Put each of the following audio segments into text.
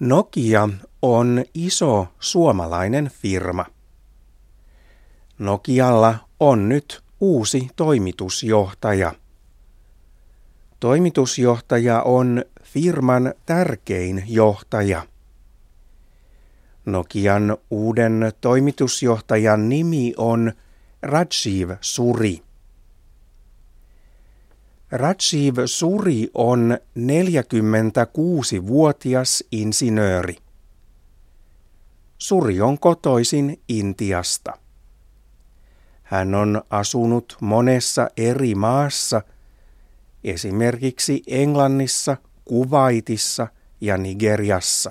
Nokia on iso suomalainen firma. Nokialla on nyt uusi toimitusjohtaja. Toimitusjohtaja on firman tärkein johtaja. Nokian uuden toimitusjohtajan nimi on Rajiv Suri. Rajiv Suri on 46-vuotias insinööri. Suri on kotoisin Intiasta. Hän on asunut monessa eri maassa, esimerkiksi Englannissa, Kuwaitissa ja Nigeriassa.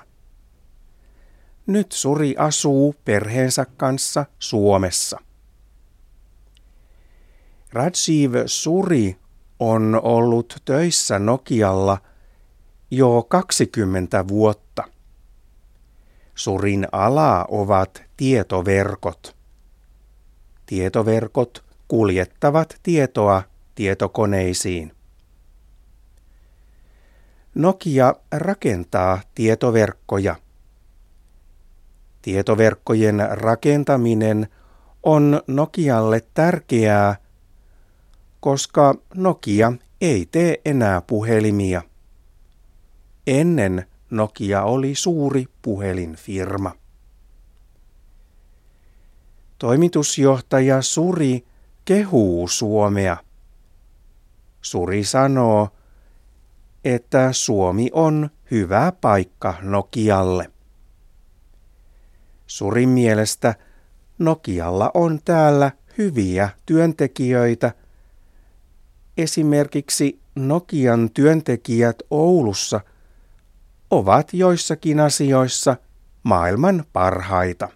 Nyt Suri asuu perheensä kanssa Suomessa. Rajiv Suri on ollut töissä Nokialla jo 20 vuotta. Surin ala ovat tietoverkot. Tietoverkot kuljettavat tietoa tietokoneisiin. Nokia rakentaa tietoverkkoja. Tietoverkkojen rakentaminen on Nokialle tärkeää – koska Nokia ei tee enää puhelimia. Ennen Nokia oli suuri puhelinfirma. Toimitusjohtaja Suri kehuu Suomea. Suri sanoo, että Suomi on hyvä paikka Nokialle. Surin mielestä Nokialla on täällä hyviä työntekijöitä – Esimerkiksi Nokian työntekijät Oulussa ovat joissakin asioissa maailman parhaita.